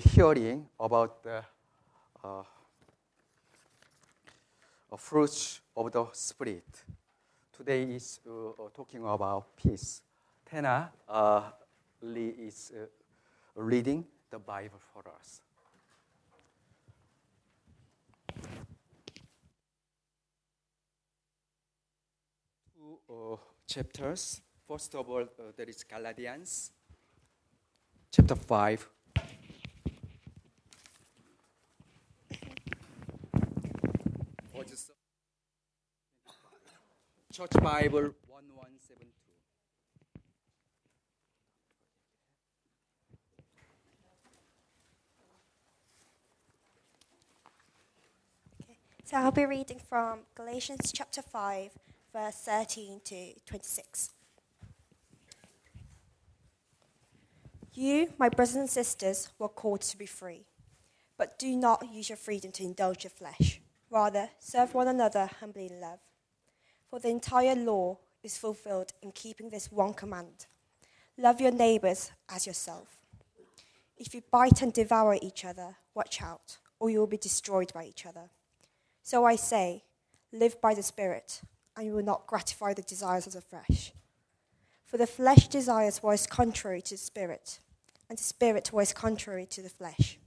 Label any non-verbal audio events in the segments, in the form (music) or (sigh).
hearing about the uh, fruits of the Spirit. Today is uh, talking about peace. Tana uh, Lee is uh, reading the Bible for us. Two uh, chapters. First of all, uh, there is Galatians, chapter 5. Church Bible 1172. So I'll be reading from Galatians chapter 5, verse 13 to 26. You, my brothers and sisters, were called to be free, but do not use your freedom to indulge your flesh. Rather, serve one another humbly in love. For the entire law is fulfilled in keeping this one command love your neighbors as yourself. If you bite and devour each other, watch out, or you will be destroyed by each other. So I say, live by the Spirit, and you will not gratify the desires of the flesh. For the flesh desires what is contrary to the Spirit, and the Spirit what is contrary to the flesh.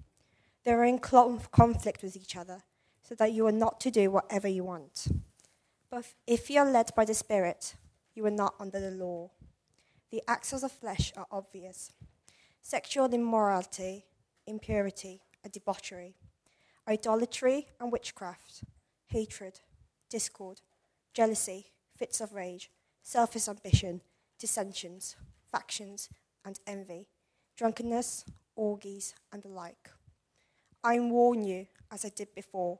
They are in conflict with each other, so that you are not to do whatever you want. But if you are led by the Spirit, you are not under the law. The acts of the flesh are obvious sexual immorality, impurity, and debauchery, idolatry and witchcraft hatred, discord, jealousy, fits of rage, selfish ambition, dissensions, factions, and envy, drunkenness, orgies, and the like. I warn you, as I did before,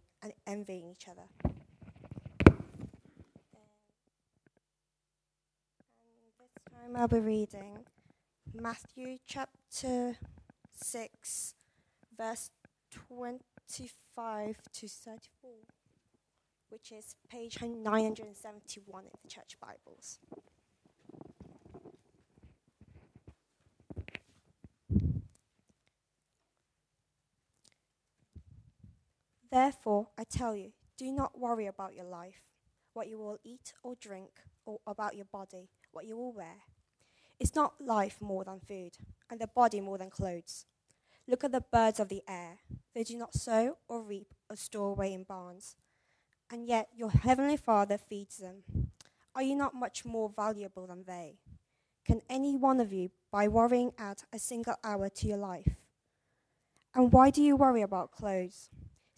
and envying each other. And this time I'll be reading Matthew chapter 6, verse 25 to 34 which is page 971 in the Church Bibles. Therefore, I tell you, do not worry about your life, what you will eat or drink, or about your body, what you will wear. Is not life more than food, and the body more than clothes? Look at the birds of the air. They do not sow or reap or store away in barns and yet your heavenly Father feeds them. Are you not much more valuable than they? Can any one of you, by worrying, add a single hour to your life? And why do you worry about clothes?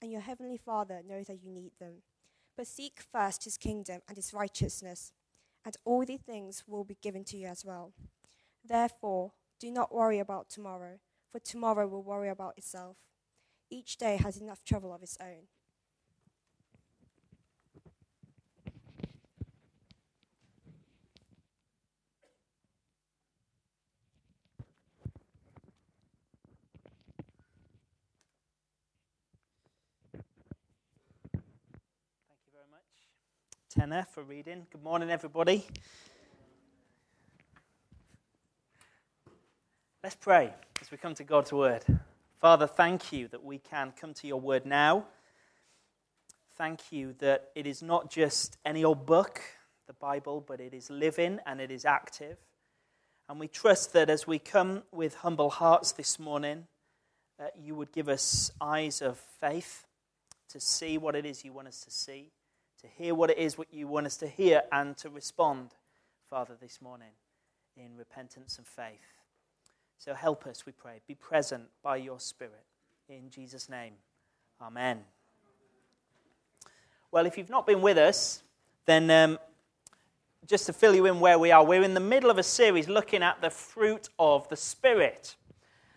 and your heavenly Father knows that you need them. But seek first his kingdom and his righteousness, and all these things will be given to you as well. Therefore, do not worry about tomorrow, for tomorrow will worry about itself. Each day has enough trouble of its own. Tenor for reading. Good morning, everybody. Let's pray as we come to God's word. Father, thank you that we can come to your word now. Thank you that it is not just any old book, the Bible, but it is living and it is active. And we trust that as we come with humble hearts this morning, that you would give us eyes of faith to see what it is you want us to see, to hear what it is what you want us to hear, and to respond, Father, this morning in repentance and faith. So help us, we pray. Be present by your Spirit. In Jesus' name, Amen. Well, if you've not been with us, then um, just to fill you in where we are, we're in the middle of a series looking at the fruit of the Spirit.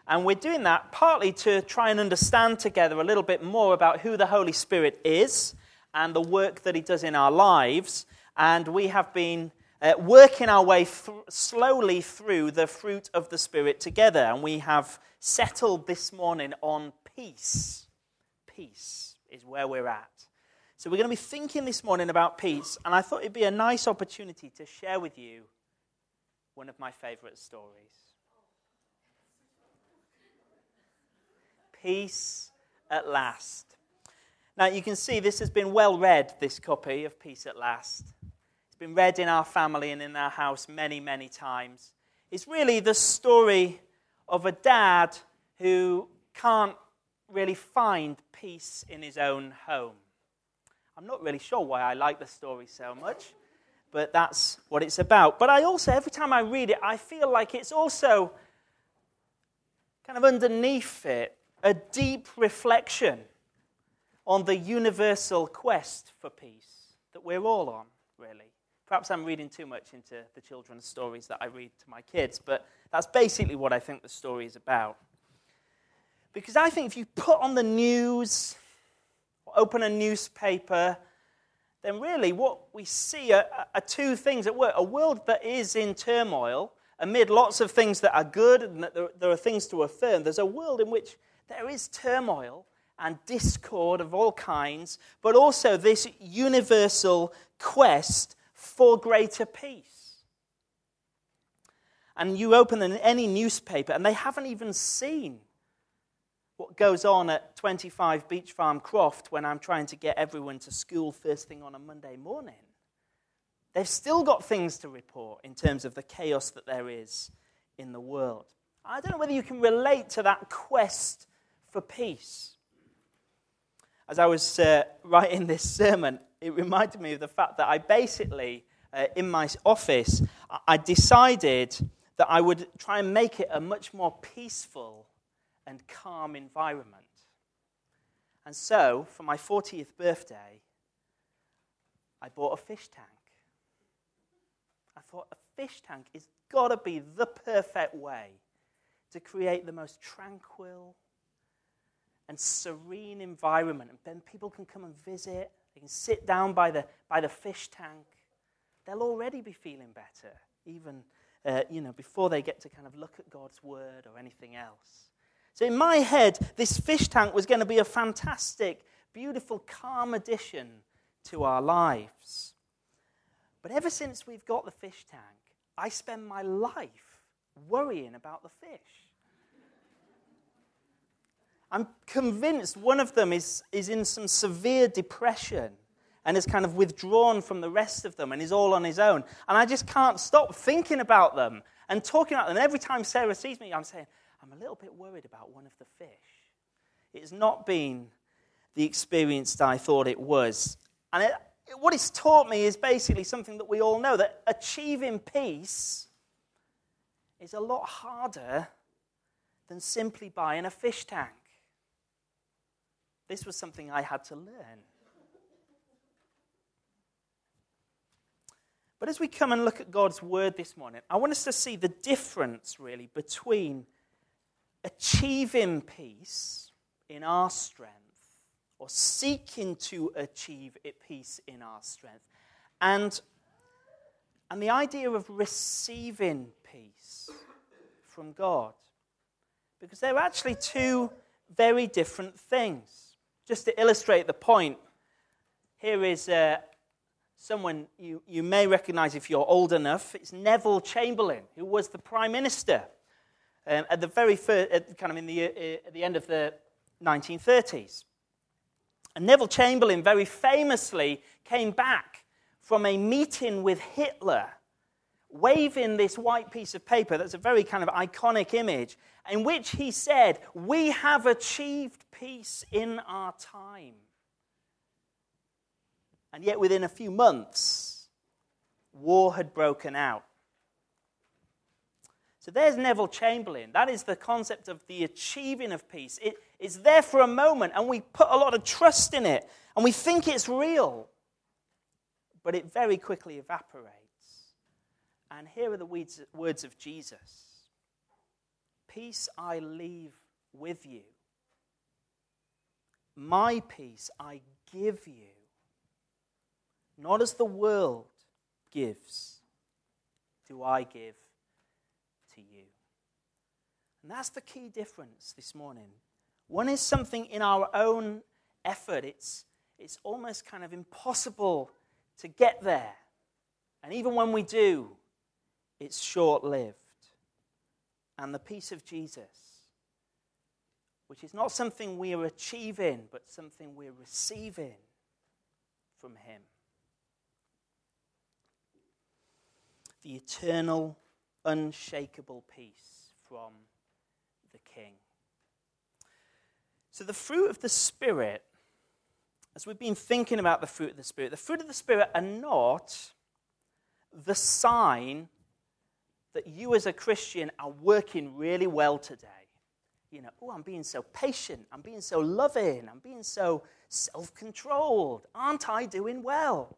And we're doing that partly to try and understand together a little bit more about who the Holy Spirit is and the work that He does in our lives. And we have been uh, working our way th- slowly through the fruit of the Spirit together. And we have settled this morning on peace. Peace is where we're at. So we're going to be thinking this morning about peace. And I thought it'd be a nice opportunity to share with you one of my favorite stories. Peace at Last. Now, you can see this has been well read, this copy of Peace at Last. It's been read in our family and in our house many, many times. It's really the story of a dad who can't really find peace in his own home. I'm not really sure why I like the story so much, but that's what it's about. But I also, every time I read it, I feel like it's also kind of underneath it a deep reflection on the universal quest for peace that we're all on, really. Perhaps I'm reading too much into the children's stories that I read to my kids, but that's basically what I think the story is about. Because I think if you put on the news, or open a newspaper, then really what we see are, are two things at work a world that is in turmoil, amid lots of things that are good and that there, there are things to affirm. There's a world in which there is turmoil and discord of all kinds, but also this universal quest for greater peace. And you open any newspaper, and they haven't even seen what goes on at 25 Beach Farm Croft when I'm trying to get everyone to school first thing on a Monday morning. They've still got things to report in terms of the chaos that there is in the world. I don't know whether you can relate to that quest for peace. As I was uh, writing this sermon, it reminded me of the fact that I basically, uh, in my office, I decided that I would try and make it a much more peaceful and calm environment. And so, for my 40th birthday, I bought a fish tank. I thought a fish tank is got to be the perfect way to create the most tranquil, and serene environment. And then people can come and visit. They can sit down by the, by the fish tank. They'll already be feeling better, even uh, you know, before they get to kind of look at God's word or anything else. So in my head, this fish tank was going to be a fantastic, beautiful, calm addition to our lives. But ever since we've got the fish tank, I spend my life worrying about the fish. I'm convinced one of them is, is in some severe depression and is kind of withdrawn from the rest of them and is all on his own. And I just can't stop thinking about them and talking about them. And every time Sarah sees me, I'm saying, I'm a little bit worried about one of the fish. It's not been the experience that I thought it was. And it, what it's taught me is basically something that we all know that achieving peace is a lot harder than simply buying a fish tank. This was something I had to learn. But as we come and look at God's word this morning, I want us to see the difference, really, between achieving peace in our strength or seeking to achieve peace in our strength and, and the idea of receiving peace from God. Because they're actually two very different things. Just to illustrate the point, here is uh, someone you, you may recognize if you're old enough. It's Neville Chamberlain, who was the Prime Minister um, at the very first, at, kind of in the, uh, at the end of the 1930s. And Neville Chamberlain very famously came back from a meeting with Hitler waving this white piece of paper that's a very kind of iconic image, in which he said, We have achieved peace in our time. And yet, within a few months, war had broken out. So there's Neville Chamberlain. That is the concept of the achieving of peace. It is there for a moment, and we put a lot of trust in it, and we think it's real, but it very quickly evaporates. And here are the words of Jesus Peace I leave with you, my peace I give you, not as the world gives, do I give to you. And that's the key difference this morning. One is something in our own effort, it's, it's almost kind of impossible to get there. And even when we do, it's short lived. And the peace of Jesus, which is not something we are achieving, but something we're receiving from Him. The eternal, unshakable peace from the King. So, the fruit of the Spirit, as we've been thinking about the fruit of the Spirit, the fruit of the Spirit are not the sign that you as a Christian are working really well today. You know, oh, I'm being so patient, I'm being so loving, I'm being so self controlled. Aren't I doing well?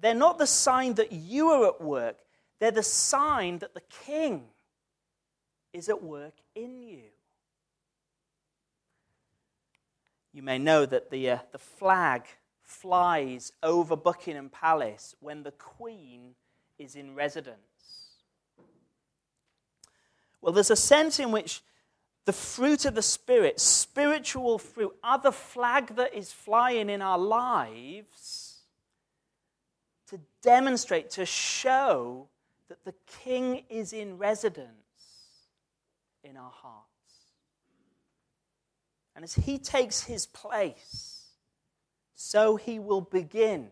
They're not the sign that you are at work, they're the sign that the King is at work in you. You may know that the, uh, the flag flies over Buckingham Palace when the Queen is in residence. Well, there's a sense in which the fruit of the Spirit, spiritual fruit, the flag that is flying in our lives to demonstrate, to show that the King is in residence in our hearts. And as he takes his place, so he will begin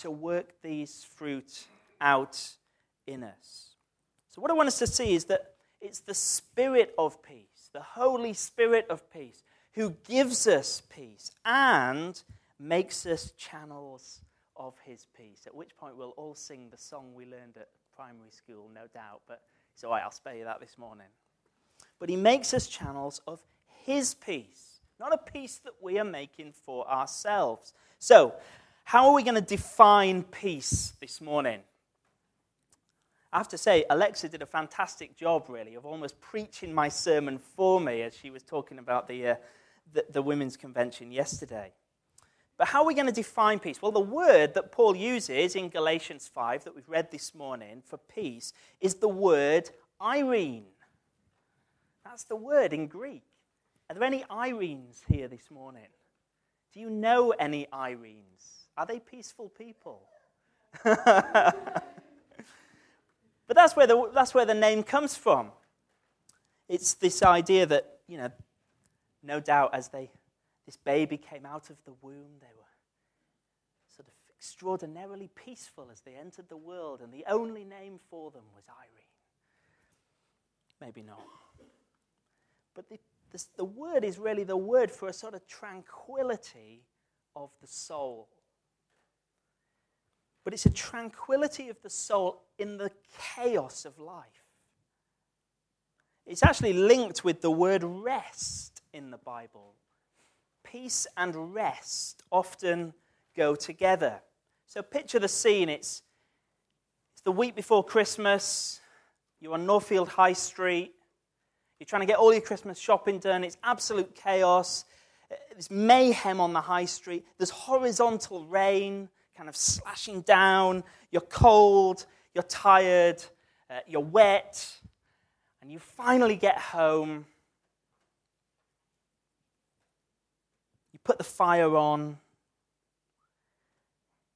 to work these fruit out in us. So, what I want us to see is that it's the Spirit of peace, the Holy Spirit of peace, who gives us peace and makes us channels of his peace. At which point, we'll all sing the song we learned at primary school, no doubt, but it's all right, I'll spare you that this morning. But he makes us channels of his peace, not a peace that we are making for ourselves. So, how are we going to define peace this morning? I have to say, Alexa did a fantastic job, really, of almost preaching my sermon for me as she was talking about the, uh, the, the Women's Convention yesterday. But how are we going to define peace? Well, the word that Paul uses in Galatians 5 that we've read this morning for peace is the word Irene. That's the word in Greek. Are there any Irenes here this morning? Do you know any Irenes? Are they peaceful people? (laughs) But that's where the, that's where the name comes from. It's this idea that, you know, no doubt as they, this baby came out of the womb, they were sort of extraordinarily peaceful as they entered the world, and the only name for them was Irene. Maybe not. But the, the word is really the word for a sort of tranquility of the soul but it's a tranquility of the soul in the chaos of life. It's actually linked with the word rest in the Bible. Peace and rest often go together. So picture the scene. It's, it's the week before Christmas. You're on Northfield High Street. You're trying to get all your Christmas shopping done. It's absolute chaos. Uh, there's mayhem on the high street. There's horizontal rain kind of slashing down. You're cold, you're tired, uh, you're wet, and you finally get home. You put the fire on.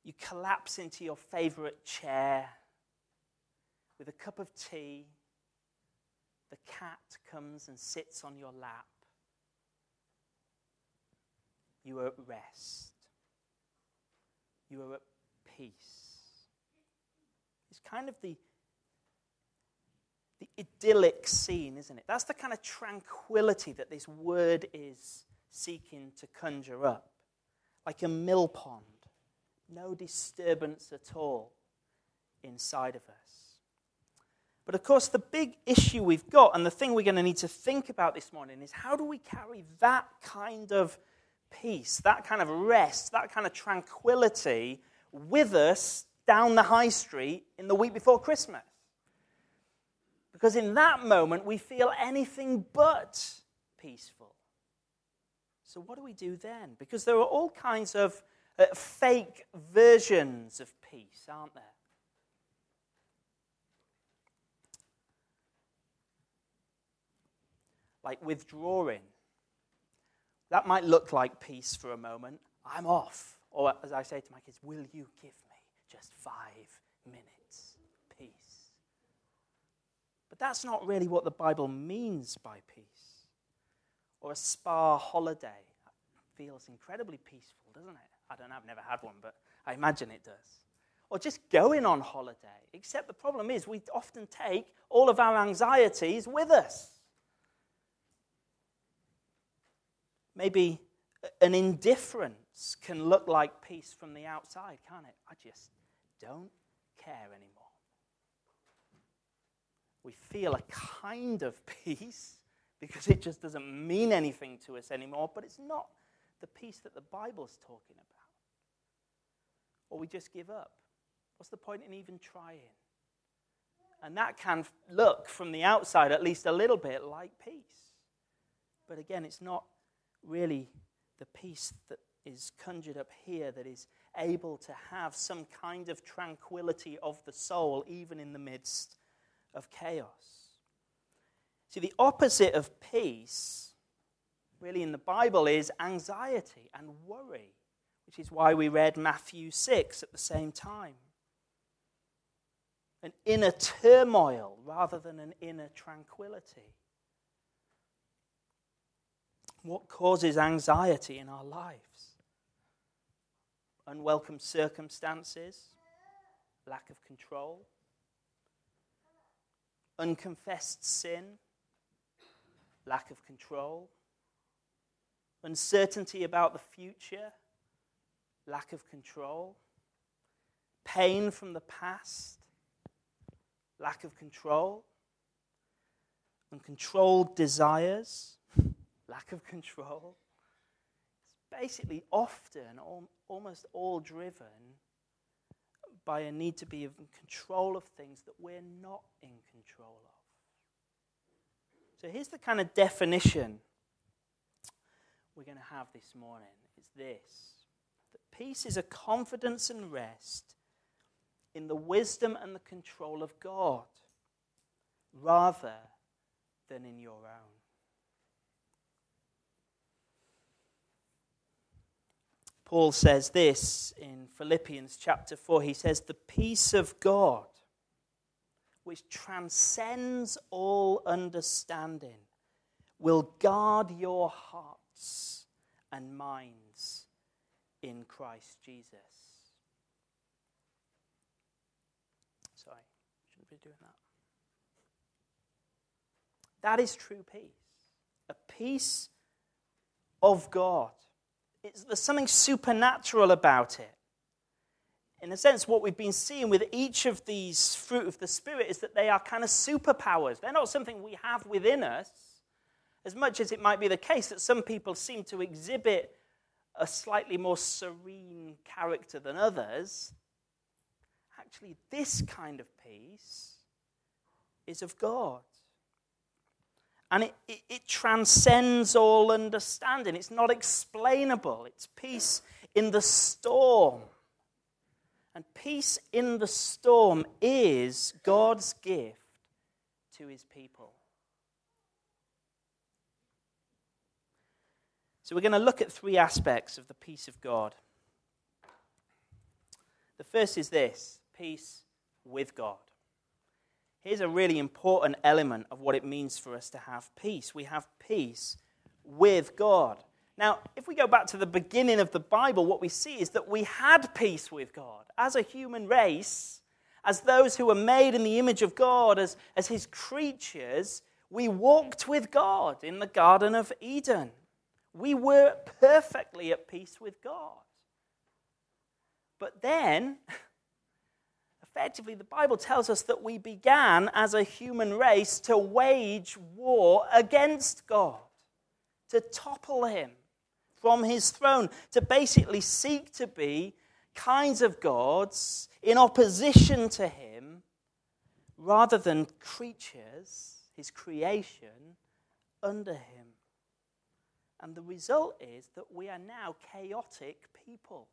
You collapse into your favorite chair with a cup of tea. The cat comes and sits on your lap. You are at rest you are at peace. It's kind of the, the idyllic scene, isn't it? That's the kind of tranquility that this word is seeking to conjure up. Like a mill pond, no disturbance at all inside of us. But of course, the big issue we've got, and the thing we're going to need to think about this morning, is how do we carry that kind of peace, that kind of rest, that kind of tranquility with us down the high street in the week before Christmas? Because in that moment, we feel anything but peaceful. So, what do we do then? Because there are all kinds of uh, fake versions of peace, aren't there? Like withdrawing. That might look like peace for a moment. I'm off. Or, as I say to my kids, will you give me just five minutes peace? But that's not really what the Bible means by peace. Or a spa holiday. feels incredibly peaceful, doesn't it? I don't know, I've never had one, but I imagine it does. Or just going on holiday. Except the problem is, we often take all of our anxieties with us. Maybe an indifference can look like peace from the outside, can't it? I just don't care anymore. We feel a kind of (laughs) peace because it just doesn't mean anything to us anymore, but it's not the peace that the Bible's talking about. Or we just give up. What's the point in even trying? And that can look from the outside at least a little bit like peace. But again, it's not really the peace that is conjured up here that is able to have some kind of tranquility of the soul, even in the midst of chaos. See, the opposite of peace, really, in the Bible, is anxiety and worry, which is why we read Matthew 6 at the same time. An inner turmoil rather than an inner tranquility. What causes anxiety in our lives? Unwelcome circumstances, lack of control, unconfessed sin, lack of control, uncertainty about the future, lack of control, pain from the past, lack of control, uncontrolled desires lack of control. It's basically often almost all driven by a need to be in control of things that we're not in control of. So here's the kind of definition we're going to have this morning. It's this that peace is a confidence and rest in the wisdom and the control of God rather than in your own. Paul says this in Philippians chapter 4. He says, The peace of God, which transcends all understanding, will guard your hearts and minds in Christ Jesus. Sorry, shouldn't be doing that. That is true peace. A peace of God it's, there's something supernatural about it. In a sense, what we've been seeing with each of these fruit of the Spirit is that they are kind of superpowers. They're not something we have within us, as much as it might be the case that some people seem to exhibit a slightly more serene character than others. Actually, this kind of peace is of God. And it, it, it, transcends all understanding. It's not explainable. It's peace in the storm. And peace in the storm is God's gift to his people. So we're going to look at three aspects of the peace of God. The first is this peace with God. Here's a really important element of what it means for us to have peace. We have peace with God. Now, if we go back to the beginning of the Bible, what we see is that we had peace with God. As a human race, as those who were made in the image of God, as, as his creatures, we walked with God in the Garden of Eden. We were perfectly at peace with God. But then, (laughs) effectively, the Bible tells us that we began as a human race to wage war against God, to topple him from his throne, to basically seek to be kinds of gods in opposition to him rather than creatures, his creation, under him. And the result is that we are now chaotic people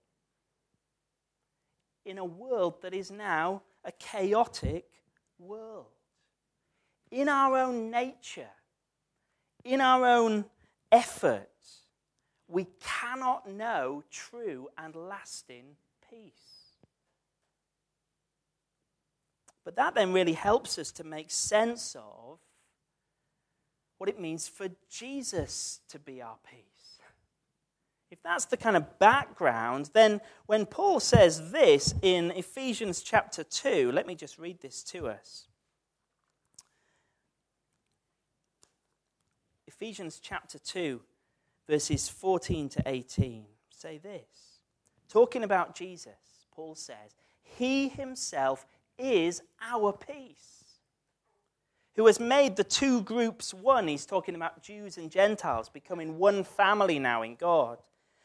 in a world that is now a chaotic world. In our own nature, in our own effort, we cannot know true and lasting peace. But that then really helps us to make sense of what it means for Jesus to be our peace. If that's the kind of background, then when Paul says this in Ephesians chapter 2, let me just read this to us. Ephesians chapter 2, verses 14 to 18 say this. Talking about Jesus, Paul says, He himself is our peace, who has made the two groups one. He's talking about Jews and Gentiles becoming one family now in God.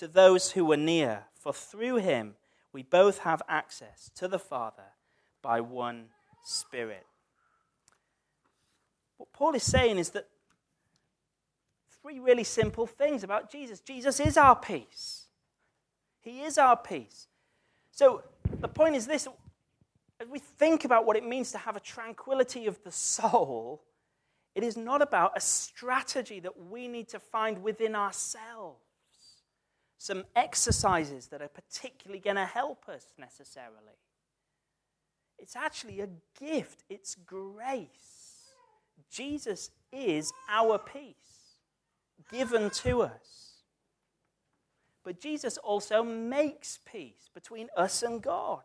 to those who were near. For through him we both have access to the Father by one Spirit. What Paul is saying is that three really simple things about Jesus. Jesus is our peace. He is our peace. So the point is this as we think about what it means to have a tranquility of the soul, it is not about a strategy that we need to find within ourselves, some exercises that are particularly going to help us necessarily. It's actually a gift, it's grace. Jesus is our peace given to us. But Jesus also makes peace between us and God.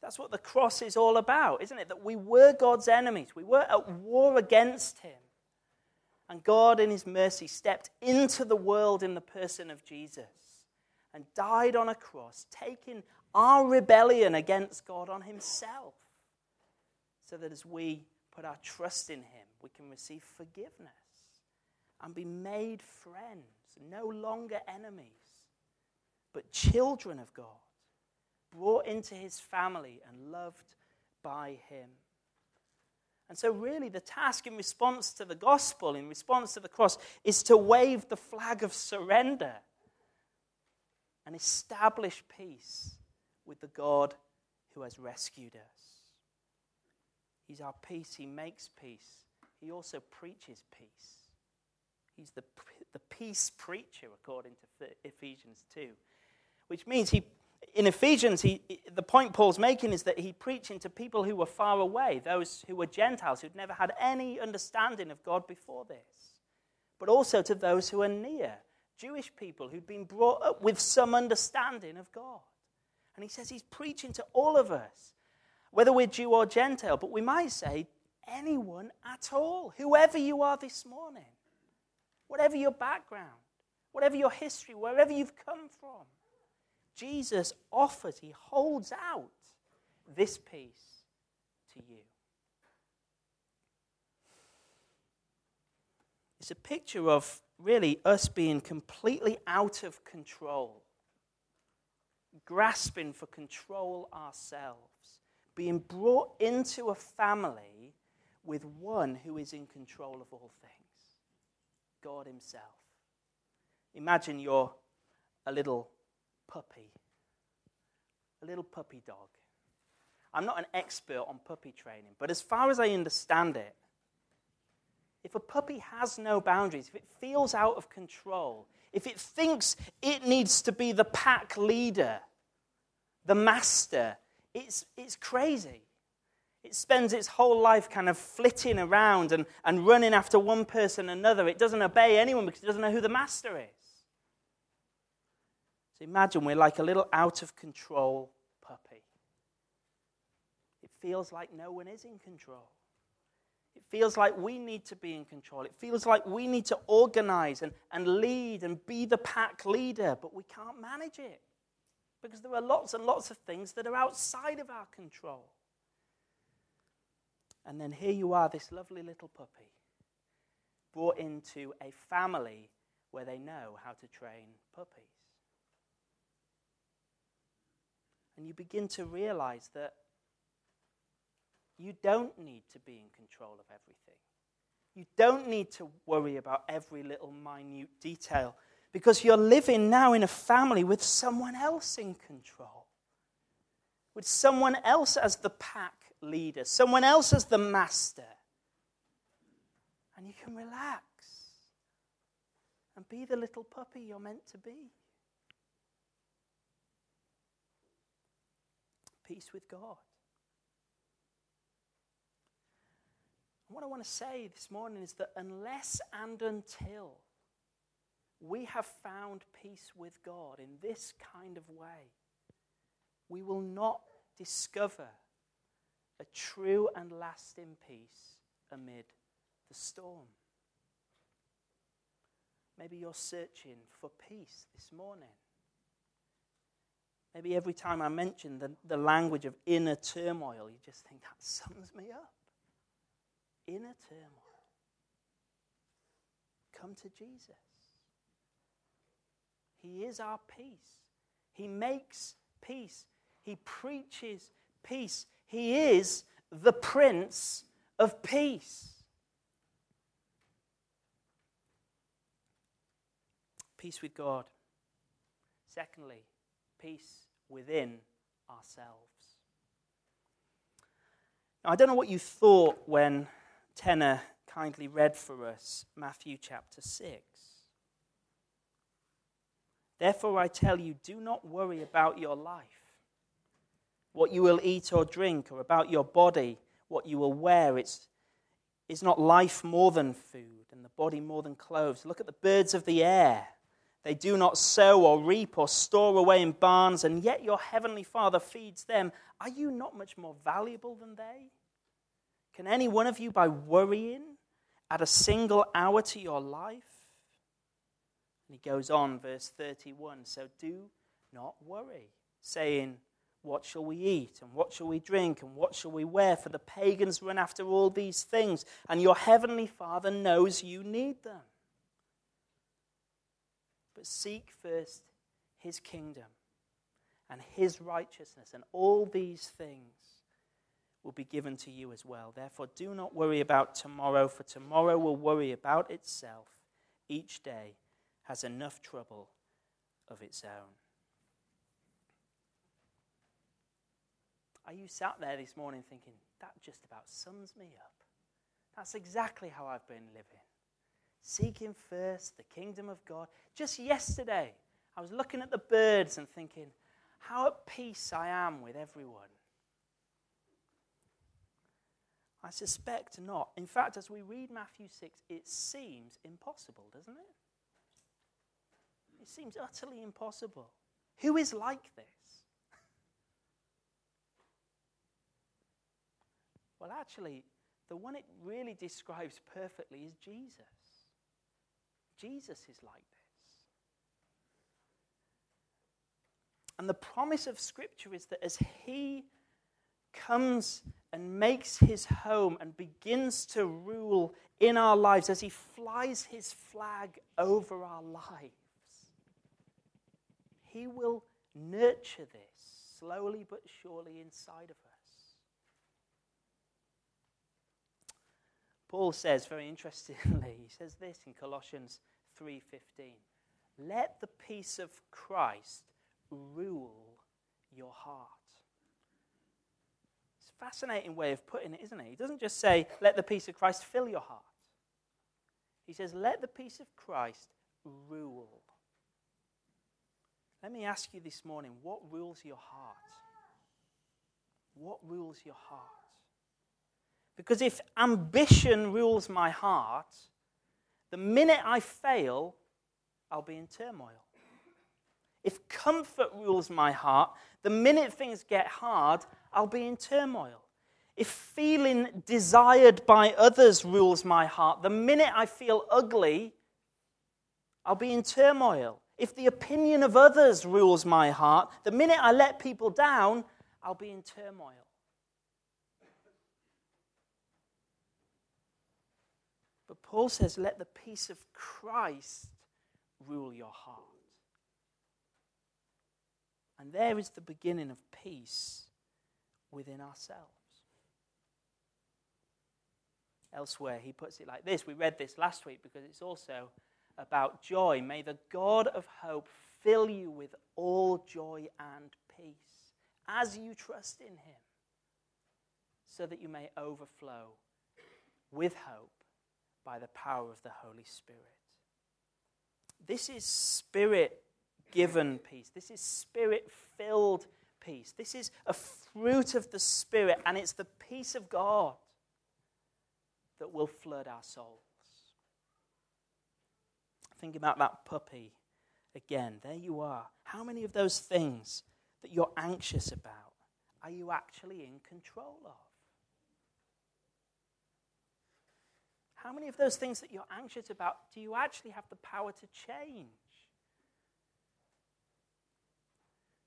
That's what the cross is all about, isn't it? That we were God's enemies, we were at war against Him. And God, in His mercy, stepped into the world in the person of Jesus and died on a cross, taking our rebellion against God on Himself, so that as we put our trust in Him, we can receive forgiveness and be made friends, no longer enemies, but children of God, brought into His family and loved by Him. And so, really, the task in response to the gospel, in response to the cross, is to wave the flag of surrender and establish peace with the God who has rescued us. He's our peace, He makes peace, He also preaches peace. He's the, the peace preacher, according to Ephesians 2, which means he, in Ephesians, he, the point Paul's making is that he preaching to people who were far away, those who were Gentiles, who'd never had any understanding of God before this, but also to those who are near, Jewish people who'd been brought up with some understanding of God. And he says he's preaching to all of us, whether we're Jew or Gentile, but we might say anyone at all, whoever you are this morning, whatever your background, whatever your history, wherever you've come from. Jesus offers, he holds out this peace to you. It's a picture of really us being completely out of control grasping for control ourselves, being brought into a family with one who is in control of all things God Himself. Imagine you're a little puppy, a little puppy dog. I'm not an expert on puppy training, but as far as I understand it, if a puppy has no boundaries, if it feels out of control, if it thinks it needs to be the pack leader, the master, it's, it's crazy. It spends its whole life kind of flitting around and, and running after one person another. It doesn't obey anyone because it doesn't know who the master is. Imagine we're like a little out of control puppy. It feels like no one is in control. It feels like we need to be in control. It feels like we need to organize and, and lead and be the pack leader, but we can't manage it because there are lots and lots of things that are outside of our control. And then here you are, this lovely little puppy, brought into a family where they know how to train puppies. And you begin to realize that you don't need to be in control of everything. You don't need to worry about every little minute detail because you're living now in a family with someone else in control, with someone else as the pack leader, someone else as the master. And you can relax and be the little puppy you're meant to be. Peace with God. And what I want to say this morning is that unless and until we have found peace with God in this kind of way, we will not discover a true and lasting peace amid the storm. Maybe you're searching for peace this morning. Maybe every time I mention the, the language of inner turmoil, you just think that sums me up inner turmoil, come to Jesus. He is our peace. He makes peace. He preaches peace. He is the Prince of Peace. Peace with God. Secondly, peace within ourselves. Now, I don't know what you thought when Tenor kindly read for us Matthew chapter 6. Therefore, I tell you, do not worry about your life, what you will eat or drink, or about your body, what you will wear. It's, is not life more than food, and the body more than clothes? Look at the birds of the air. They do not sow or reap or store away in barns, and yet your heavenly Father feeds them. Are you not much more valuable than they? Can any one of you, by worrying, add a single hour to your life? And he goes on, verse 31 So do not worry, saying, What shall we eat? And what shall we drink? And what shall we wear? For the pagans run after all these things, and your heavenly Father knows you need them. But seek first his kingdom and his righteousness, and all these things will be given to you as well. Therefore, do not worry about tomorrow, for tomorrow will worry about itself. Each day has enough trouble of its own. Are you sat there this morning thinking, that just about sums me up? That's exactly how I've been living. Seeking first the kingdom of God. Just yesterday, I was looking at the birds and thinking, how at peace I am with everyone. I suspect not. In fact, as we read Matthew 6, it seems impossible, doesn't it? It seems utterly impossible. Who is like this? (laughs) well, actually, the one it really describes perfectly is Jesus. Jesus is like this. And the promise of Scripture is that as He comes and makes his home and begins to rule in our lives as he flies his flag over our lives. He will nurture this slowly but surely inside of us. Paul says very interestingly, he says this in Colossians 3:15. Let the peace of Christ rule your heart It's a fascinating way of putting it, isn't it? He doesn't just say, let the peace of Christ fill your heart. He says, let the peace of Christ rule. Let me ask you this morning what rules your heart? What rules your heart? Because if ambition rules my heart, the minute I fail, I'll be in turmoil. If comfort rules my heart, the minute things get hard, I'll be in turmoil. If feeling desired by others rules my heart, the minute I feel ugly, I'll be in turmoil. If the opinion of others rules my heart, the minute I let people down, I'll be in turmoil. But Paul says, let the peace of Christ rule your heart. And there is the beginning of peace within ourselves. Elsewhere, he puts it like this. We read this last week because it's also about joy. May the God of hope fill you with all joy and peace as you trust in him, so that you may overflow with hope by the power of the Holy Spirit. This is spirit given peace. This is spirit filled peace. This is a fruit of the Spirit, and it's the peace of God that will flood our souls. Think about that puppy again. There you are. How many of those things that you're anxious about are you actually in control of? How many of those things that you're anxious about do you actually have the power to change?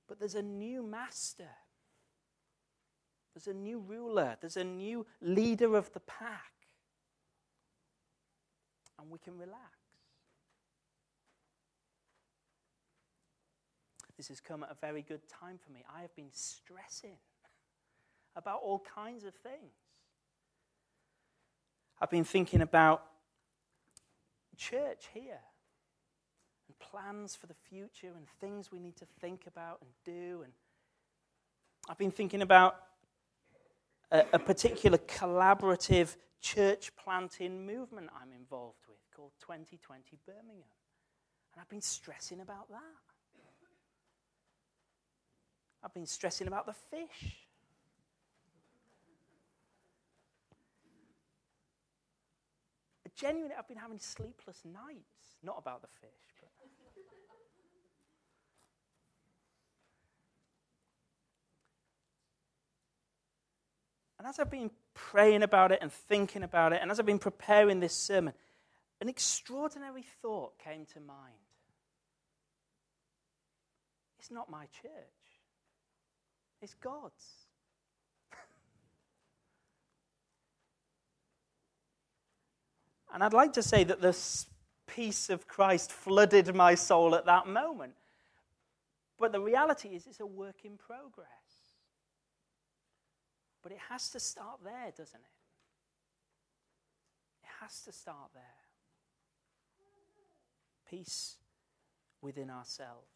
But there's a new master. There's a new ruler. There's a new leader of the pack. And we can relax. This has come at a very good time for me. I have been stressing (laughs) about all kinds of things. I've been thinking about church here and plans for the future and things we need to think about and do. And I've been thinking about a, a particular collaborative church planting movement I'm involved with called 2020 Birmingham. And I've been stressing about that. I've been stressing about the fish. Genuinely, I've been having sleepless nights, not about the fish. But. and as I've been praying about it and thinking about it, and as I've been preparing this sermon, an extraordinary thought came to mind. It's not my church, it's God's. And I'd like to say that the peace of Christ flooded my soul at that moment. But the reality is, it's a work in progress. But it has to start there, doesn't it? It has to start there. Peace within ourselves.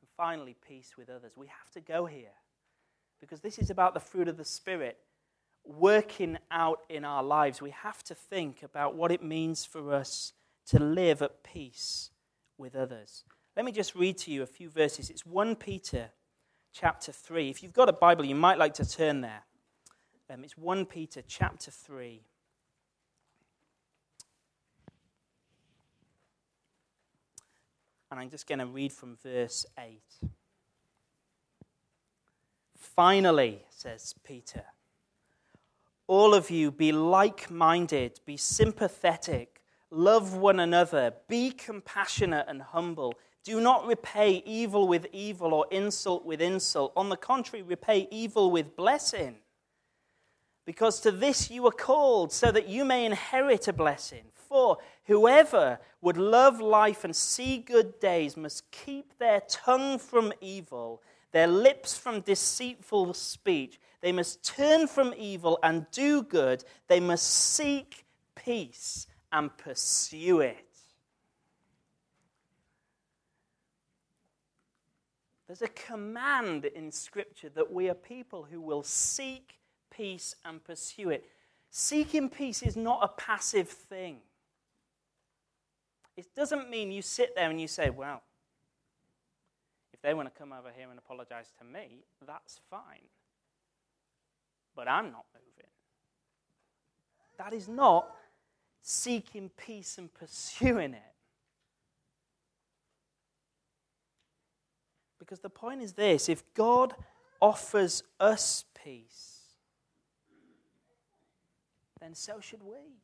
And finally, peace with others. We have to go here because this is about the fruit of the Spirit working out in our lives. We have to think about what it means for us to live at peace with others. Let me just read to you a few verses. It's 1 Peter chapter 3. If you've got a Bible, you might like to turn there. Um, it's 1 Peter chapter 3. And I'm just going to read from verse 8. Finally, says Peter, all of you be like minded, be sympathetic, love one another, be compassionate and humble. Do not repay evil with evil or insult with insult. On the contrary, repay evil with blessing. Because to this you are called, so that you may inherit a blessing. For whoever would love life and see good days must keep their tongue from evil, their lips from deceitful speech. They must turn from evil and do good. They must seek peace and pursue it. There's a command in Scripture that we are people who will seek peace and pursue it. Seeking peace is not a passive thing. It doesn't mean you sit there and you say, well, if they want to come over here and apologize to me, that's fine. But I'm not moving. That is not seeking peace and pursuing it. Because the point is this if God offers us peace, then so should we.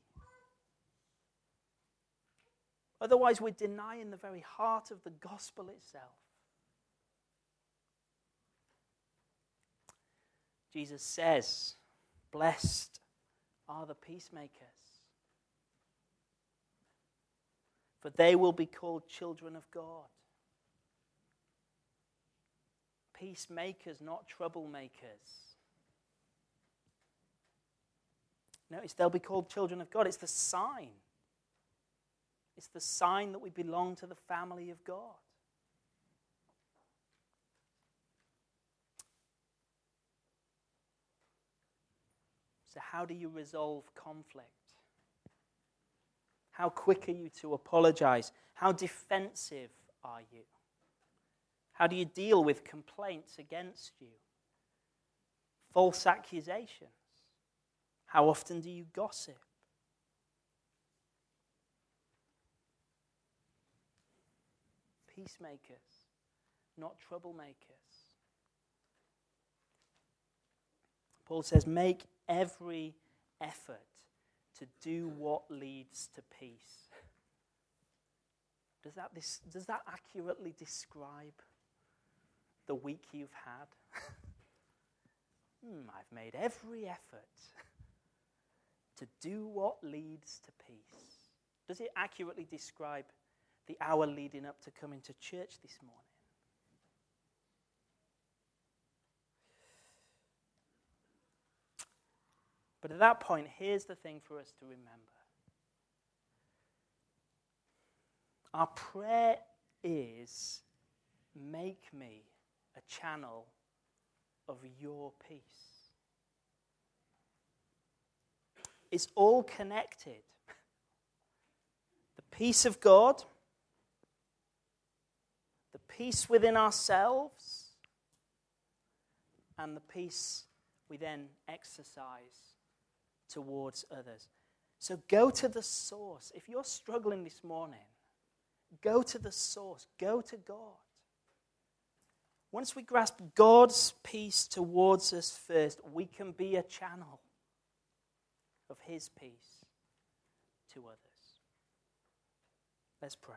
Otherwise, we're denying the very heart of the gospel itself. Jesus says, Blessed are the peacemakers, for they will be called children of God. Peacemakers, not troublemakers. Notice they'll be called children of God. It's the sign. It's the sign that we belong to the family of God. So, how do you resolve conflict? How quick are you to apologize? How defensive are you? How do you deal with complaints against you? False accusations? How often do you gossip? Peacemakers, not troublemakers. Paul says, make every effort to do what leads to peace. Does that, this, does that accurately describe the week you've had? (laughs) hmm, I've made every effort to do what leads to peace. Does it accurately describe the hour leading up to coming to church this morning? But at that point, here's the thing for us to remember. Our prayer is make me a channel of your peace. It's all connected. The peace of God, the peace within ourselves, and the peace we then exercise towards others. So go to the source. If you're struggling this morning, go to the source, go to God. Once we grasp God's peace towards us first, we can be a channel of his peace to others. Let's pray.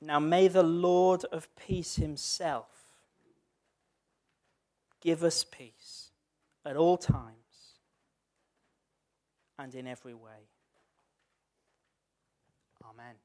Now may the Lord of peace himself give us peace at all times and in every way. Amen.